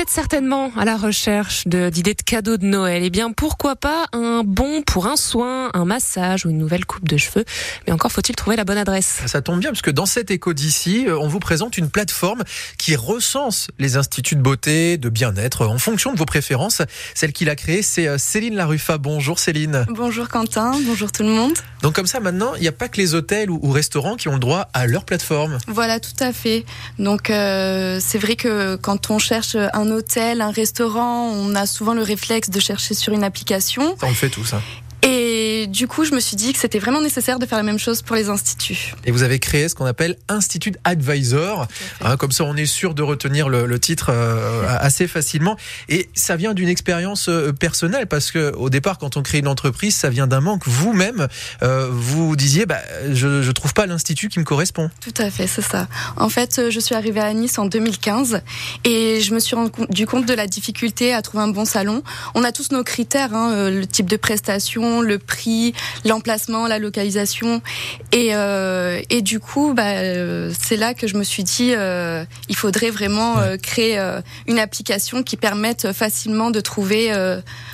Vous êtes certainement à la recherche d'idées de, cadeaux de Noël. Eh bien, pourquoi pas un bon pour un soin, un massage ou une nouvelle coupe de cheveux. Mais encore faut-il trouver la bonne adresse. Ça tombe bien parce que dans cet écho d'ici, euh, on vous présente une plateforme qui recense les instituts de beauté, de bien-être en fonction de vos préférences. Celle qui l'a créée, c'est euh, Céline Laruffa. Bonjour Céline. Bonjour Quentin, bonjour tout le monde. Donc comme ça, maintenant, il n'y a pas que les hôtels ou, restaurants qui ont le droit à leur plateforme. Voilà, tout à fait. Donc euh, c'est vrai que quand on cherche un hôtel, un restaurant, on a souvent le réflexe de chercher sur une application. Ça, on le fait tout ça. Et du coup, je me suis dit que c'était vraiment nécessaire de faire la même chose pour les instituts. Et vous avez créé ce qu'on appelle Institut Advisor. Hein, comme ça, on est sûr de retenir le, titre euh, assez facilement. Et ça vient d'une expérience euh, personnelle parce que au départ, quand on crée une entreprise, ça vient d'un manque. Vous-même, euh, vous disiez, bah, je ne trouve pas l'institut qui me correspond. Tout à fait, c'est ça. En fait, je suis arrivée à Nice en 2015 et je me suis rendu compte de la difficulté à trouver un bon salon. On a tous nos critères, hein, le type de prestation le prix, l'emplacement, la localisation. Et, euh, et du coup, bah, euh, c'est là que je me suis dit, euh, il faudrait vraiment créer une application qui permette facilement de trouver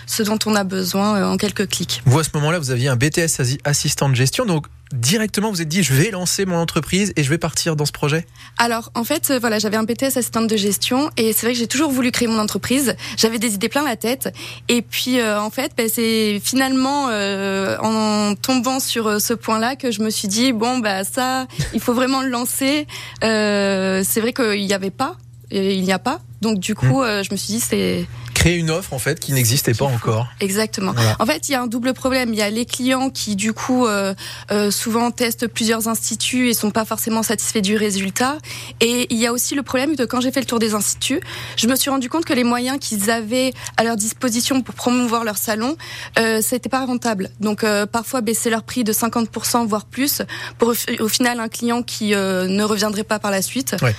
ce dont on a besoin en quelques clics. Vous, à ce moment-là, vous aviez un BTS assistant de gestion, donc directement vous êtes dit je vais lancer mon entreprise et je vais partir dans ce projet? Alors en fait euh, voilà j'avais un BTS assistante de gestion et c'est vrai que j'ai toujours voulu créer mon entreprise. J'avais des idées plein la tête et puis euh, en fait ben, c'est finalement euh, en tombant sur ce point là que je me suis dit bon bah ça il faut vraiment le lancer. C'est vrai qu'il n'y avait pas il n'y a pas. Donc du coup mmh. je me suis dit c'est créer une offre en fait qui n'existait pas encore. Exactement. En fait, il y a un double problème. Il y a les clients qui du coup euh, euh, souvent testent plusieurs instituts et sont pas forcément satisfaits du résultat. Et il y a aussi le problème de quand j'ai fait le tour des instituts, je me suis rendu compte que les moyens qu'ils avaient à leur disposition pour promouvoir leur salon, euh, c'était pas rentable. Donc euh, parfois baisser leur prix de 50% voire plus pour au final un client qui euh, ne reviendrait pas par la suite. Ouais.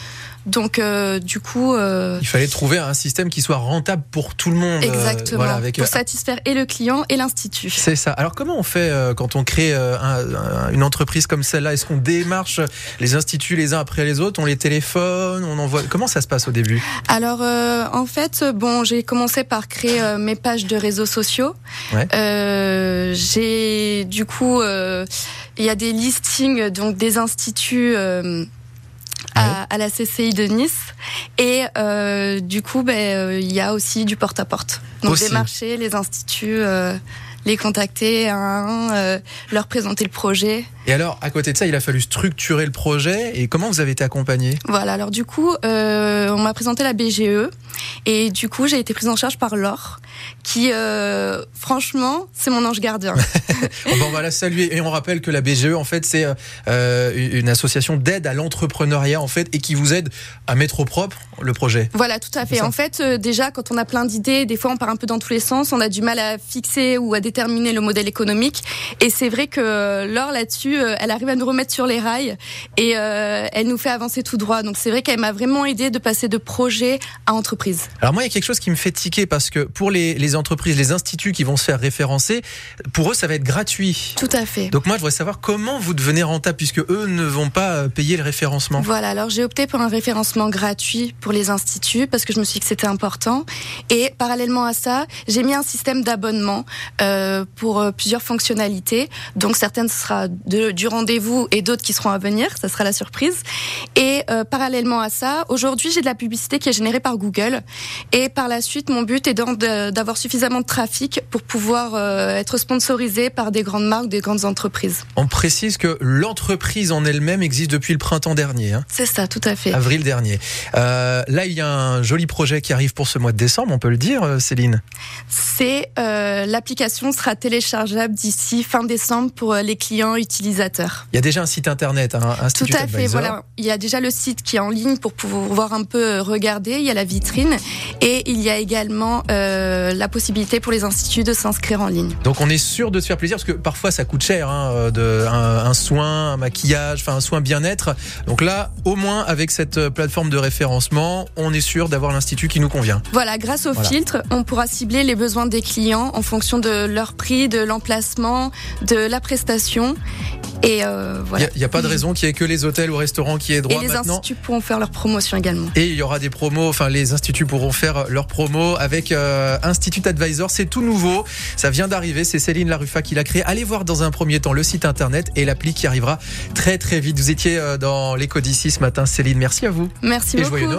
Donc, euh, du coup, euh, il fallait trouver un système qui soit rentable pour tout le monde. Euh, Exactement. voilà, avec, pour satisfaire et le client et l'institut. C'est ça. Alors, comment on fait quand on crée une entreprise comme celle-là? Est-ce qu'on démarche les instituts les uns après les autres? On les téléphone? On envoie? Comment ça se passe au début? Alors, en fait, bon, j'ai commencé par créer mes pages de réseaux sociaux. Ouais. j'ai du coup, il y a des listings donc des instituts à, la CCI de Nice. Et euh, du coup, ben, euh, il y a aussi du porte-à-porte. Donc des marchés, les instituts, euh, les contacter un, leur présenter le projet. Et alors, à côté de ça, il a fallu structurer le projet. Et comment vous avez été accompagné? Voilà, alors du coup, euh, on m'a présenté la BGE. Et du coup, j'ai été prise en charge par Laure, qui, euh, franchement, c'est mon ange gardien. on va la saluer. Et on rappelle que la BGE, en fait, c'est euh, une association d'aide à l'entrepreneuriat, en fait, et qui vous aide à mettre au propre le projet. Voilà, tout à fait. En fait, déjà, quand on a plein d'idées, des fois, on part un peu dans tous les sens. On a du mal à fixer ou à déterminer le modèle économique. Et c'est vrai que Laure, là-dessus, euh, elle arrive à nous remettre sur les rails et euh, elle nous fait avancer tout droit. Donc c'est vrai qu'elle m'a vraiment aidé de passer de projet à entreprise. Alors moi, il y a quelque chose qui me fait tiquer parce que pour les, les entreprises, les instituts qui vont se faire référencer, pour eux, ça va être gratuit. Tout à fait. Donc moi, je voudrais savoir comment vous devenez rentable puisque eux ne vont pas euh, payer le référencement. Voilà, alors j'ai opté pour un référencement gratuit pour les instituts parce que je me suis dit que c'était important. Et parallèlement à ça, j'ai mis un système d'abonnement euh, pour plusieurs fonctionnalités. Donc certaines ce sera de du rendez-vous et d'autres qui seront à venir. Ça sera la surprise. Et euh, parallèlement à ça, aujourd'hui, j'ai de la publicité qui est générée par Google. Et par la suite, mon but est d'avoir suffisamment de trafic pour pouvoir euh, être sponsorisé par des grandes marques, des grandes entreprises. On précise que l'entreprise en elle-même existe depuis le printemps dernier. Hein. C'est ça, tout à fait. Avril dernier. Euh, là, il y a un joli projet qui arrive pour ce mois de décembre, on peut le dire, Céline? C'est l'application sera téléchargeable d'ici fin décembre pour les clients utilisateurs il y a déjà un site internet, un hein, Tout à fait, voilà. Il y a déjà le site qui est en ligne pour pouvoir un peu euh, regarder. Il y a la vitrine et il y a également euh, la possibilité pour les instituts de s'inscrire en ligne. Donc on est sûr de se faire plaisir parce que parfois ça coûte cher, hein, euh, de, un, soin, un maquillage, enfin un soin bien-être. Donc là, au moins avec cette plateforme de référencement, on est sûr d'avoir l'institut qui nous convient. Voilà, grâce au filtre, on pourra cibler les besoins des clients en fonction de leur prix, de l'emplacement, de la prestation Et euh, Il n'y a, pas de raison qu'il y ait que les hôtels ou restaurants qui aient droit Et les maintenant. instituts pourront faire leur promotion également. Et il y aura des promos, enfin les instituts pourront faire leurs promos avec euh, Institut Advisor. C'est tout nouveau, ça vient d'arriver, c'est Céline Laruffa qui l'a créé. Allez voir dans un premier temps le site internet et l'appli qui arrivera très très vite. Vous étiez euh, dans l'éco d'ici ce matin, Céline, merci à vous. Merci Et beaucoup.